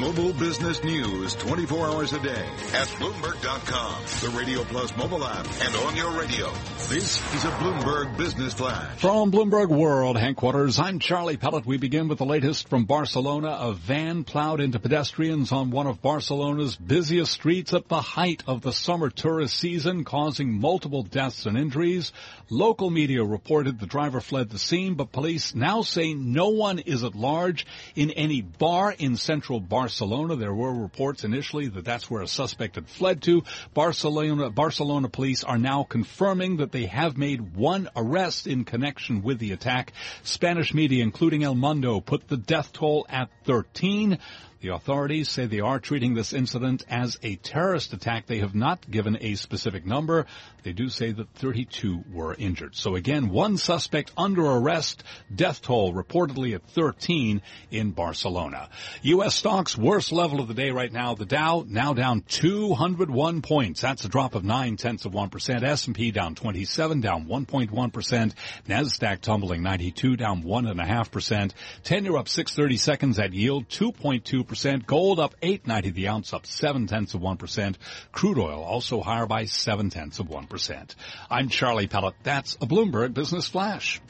Global business news 24 hours a day at Bloomberg.com, the Radio Plus mobile app, and on your radio. This is a Bloomberg Business Flash. From Bloomberg World headquarters, I'm Charlie Pellet. We begin with the latest from Barcelona. A van plowed into pedestrians on one of Barcelona's busiest streets at the height of the summer tourist season, causing multiple deaths and injuries. Local media reported the driver fled the scene, but police now say no one is at large in any bar in central Barcelona. There were reports initially that that's where a suspect had fled to. Barcelona, Barcelona police are now confirming that they have made one arrest in connection with the attack. Spanish media, including El Mundo, put the death toll at 13. The authorities say they are treating this incident as a terrorist attack. They have not given a specific number. They do say that 32 were injured. So again, one suspect under arrest, death toll reportedly at 13 in Barcelona. U.S. stocks worst level of the day right now. The Dow now down 201 points. That's a drop of nine tenths of 1%. S&P down 27, down 1.1%. NASDAQ tumbling 92, down 1.5%. Tenure up 630 seconds at yield 2.2 percent. Gold up 890 the ounce, up seven tenths of one percent. Crude oil also higher by seven tenths of one percent. I'm Charlie Pellet. That's a Bloomberg Business Flash.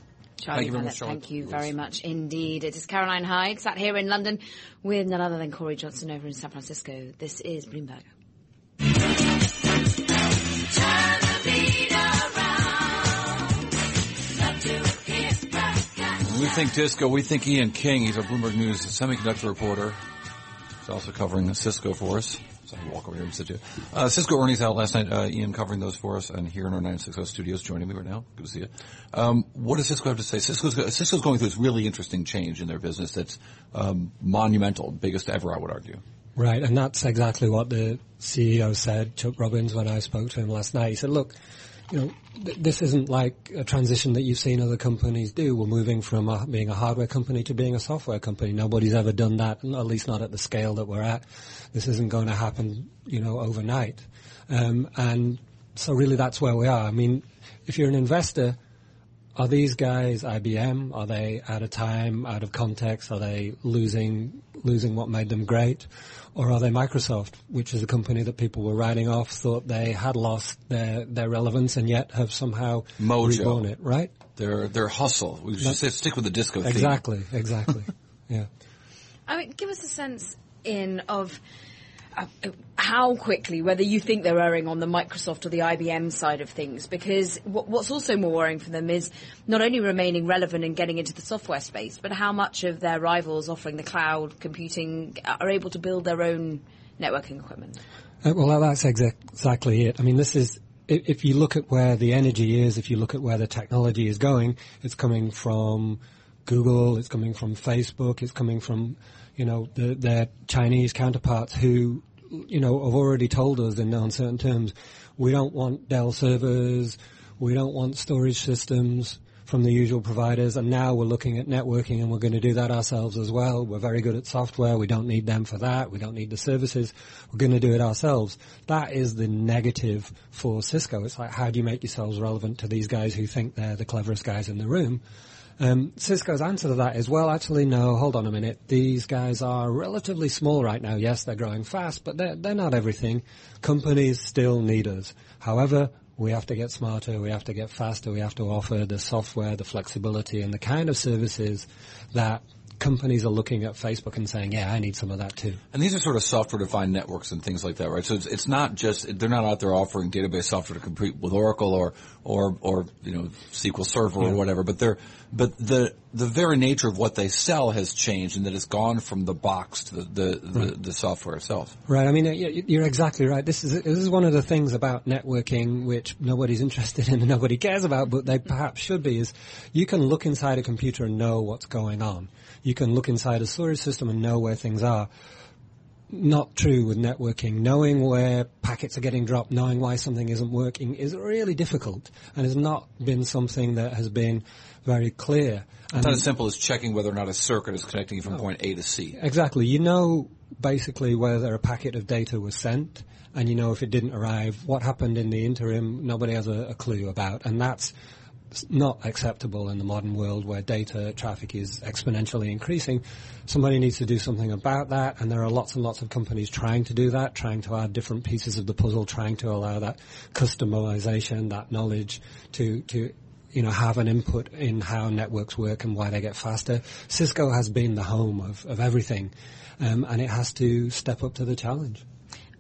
Charlie thank you, much, thank you very much indeed. It is Caroline Hyde sat here in London with none other than Cory Johnson over in San Francisco. This is Bloomberg. we think disco, we think Ian King. He's our Bloomberg News semiconductor reporter He's also covering Cisco for us. So I walk over here and sit here. Uh, Cisco earnings out last night. Uh, Ian covering those for us, and here in our 960 studios, joining me right now. Good to see you. Um, what does Cisco have to say? Cisco's, Cisco's going through this really interesting change in their business that's um, monumental, biggest ever, I would argue. Right, and that's exactly what the CEO said, Chuck Robbins, when I spoke to him last night. He said, "Look, you know, th- this isn't like a transition that you've seen other companies do. We're moving from a, being a hardware company to being a software company. Nobody's ever done that, at least not at the scale that we're at. This isn't going to happen, you know, overnight. Um, and so really that's where we are. I mean, if you're an investor, are these guys IBM? Are they out of time, out of context? Are they losing losing what made them great? Or are they Microsoft, which is a company that people were writing off, thought they had lost their, their relevance and yet have somehow Mojo. reborn it, right? Their their hustle. We should say stick with the disco exactly, theme. Exactly, exactly. yeah. I mean, give us a sense in of uh, how quickly, whether you think they're erring on the Microsoft or the IBM side of things, because what's also more worrying for them is not only remaining relevant and getting into the software space, but how much of their rivals offering the cloud computing are able to build their own networking equipment. Uh, well, that's exa- exactly it. I mean, this is if you look at where the energy is, if you look at where the technology is going, it's coming from Google, it's coming from Facebook, it's coming from you know, the, their Chinese counterparts who, you know, have already told us in uncertain terms, we don't want Dell servers, we don't want storage systems from the usual providers, and now we're looking at networking and we're going to do that ourselves as well. We're very good at software, we don't need them for that, we don't need the services, we're going to do it ourselves. That is the negative for Cisco. It's like, how do you make yourselves relevant to these guys who think they're the cleverest guys in the room? Um, Cisco's answer to that is, well, actually, no, hold on a minute. These guys are relatively small right now. Yes, they're growing fast, but they're, they're not everything. Companies still need us. However, we have to get smarter, we have to get faster, we have to offer the software, the flexibility, and the kind of services that companies are looking at Facebook and saying, "Yeah, I need some of that too." And these are sort of software-defined networks and things like that, right? So it's, it's not just they're not out there offering database software to compete with Oracle or or or you know SQL Server yeah. or whatever, but they're but the the very nature of what they sell has changed, and that it's gone from the box to the the, right. the, the software itself. Right. I mean, uh, you're exactly right. This is this is one of the things about networking which nobody's interested in and nobody cares about, but they perhaps should be. Is you can look inside a computer and know what's going on. You can look inside a storage system and know where things are not true with networking. Knowing where packets are getting dropped, knowing why something isn't working is really difficult and has not been something that has been very clear. It's not as simple as checking whether or not a circuit is connecting you from point A to C. Exactly. You know basically whether a packet of data was sent and you know if it didn't arrive. What happened in the interim, nobody has a, a clue about. And that's not acceptable in the modern world where data traffic is exponentially increasing. Somebody needs to do something about that, and there are lots and lots of companies trying to do that, trying to add different pieces of the puzzle, trying to allow that customization, that knowledge to, to you know, have an input in how networks work and why they get faster. Cisco has been the home of, of everything, um, and it has to step up to the challenge.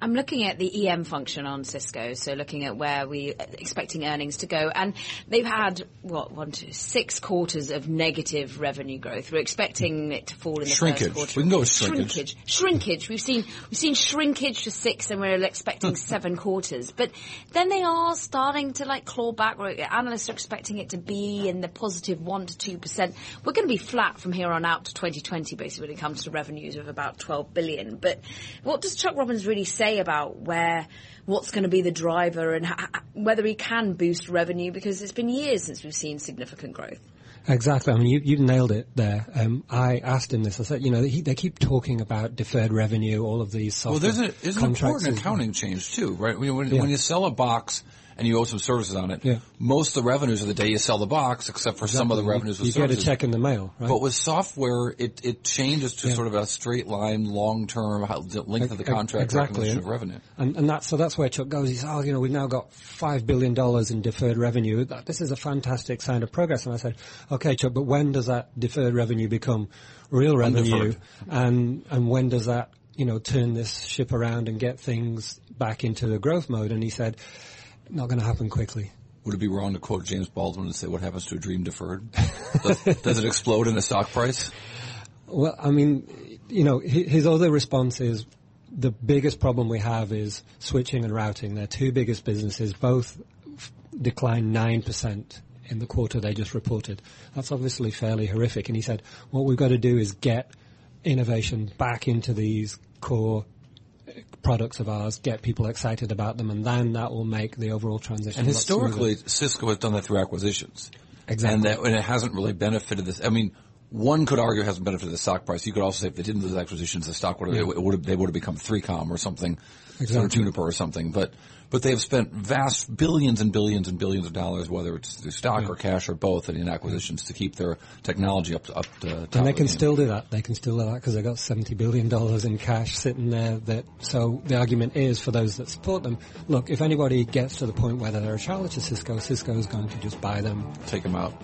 I'm looking at the EM function on Cisco, so looking at where we expecting earnings to go, and they've had what one, two, six quarters of negative revenue growth. We're expecting it to fall in the shrinkage. first quarter. We can go with shrinkage. Shrinkage. Shrinkage. We've seen we've seen shrinkage to six, and we're expecting seven quarters. But then they are starting to like claw back. Analysts are expecting it to be in the positive one to two percent. We're going to be flat from here on out to 2020, basically, when it comes to revenues of about 12 billion. But what does Chuck Robbins really say? Say about where what's going to be the driver and whether he can boost revenue because it's been years since we've seen significant growth. Exactly. I mean, you, you nailed it there. Um, I asked him this. I said, you know, he, they keep talking about deferred revenue, all of these software Well, there's, a, there's an important accounting change too, right? When, when, yeah. when you sell a box and you owe some services on it. Yeah. Most of the revenues of the day you sell the box, except for exactly. some of the revenues with you services. get a check in the mail. Right? But with software, it, it changes to yeah. sort of a straight line, long term length of the contract exactly. of revenue. And, and that's so that's where Chuck goes. He says, "Oh, you know, we've now got five billion dollars in deferred revenue. This is a fantastic sign of progress." And I said, "Okay, Chuck, but when does that deferred revenue become real revenue? And and when does that you know turn this ship around and get things back into the growth mode?" And he said not going to happen quickly. Would it be wrong to quote James Baldwin and say, "What happens to a dream deferred? does, does, it explode in the stock price?" Well, I mean, you know, his other response is the biggest problem we have is switching and routing. Their two biggest businesses both declined nine percent in the quarter they just reported. That's obviously fairly horrific. And he said, what we've got to do is get innovation back into these core products of ours, get people excited about them, and then that will make the overall transition. And historically, Cisco has done that through acquisitions. Exactly. And, that, and it hasn't really benefited this. I mean, one could argue it hasn't benefited the stock price. You could also say if they didn't do those acquisitions, the stock would have, yeah. it would have, they would have become 3Com or something, exactly. or Juniper or something. But but they have spent vast billions and billions and billions of dollars, whether it's through stock yeah. or cash or both, in acquisitions to keep their technology up to, up to And they can still do that. They can still do that because they've got seventy billion dollars in cash sitting there. That so the argument is for those that support them. Look, if anybody gets to the point where they're a challenge to Cisco, Cisco is going to just buy them, take them out.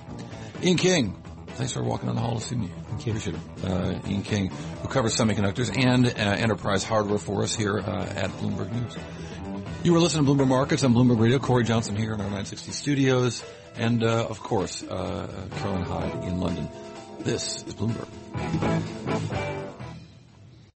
Ian King, Thanks for walking on the hall of fame. Thank you. Appreciate it. Uh, Ian King, who covers semiconductors and uh, enterprise hardware for us here uh, at Bloomberg News. You were listening to Bloomberg Markets on Bloomberg Radio. Cory Johnson here in our 960 studios. And, uh, of course, uh, Caroline Hyde in London. This is Bloomberg.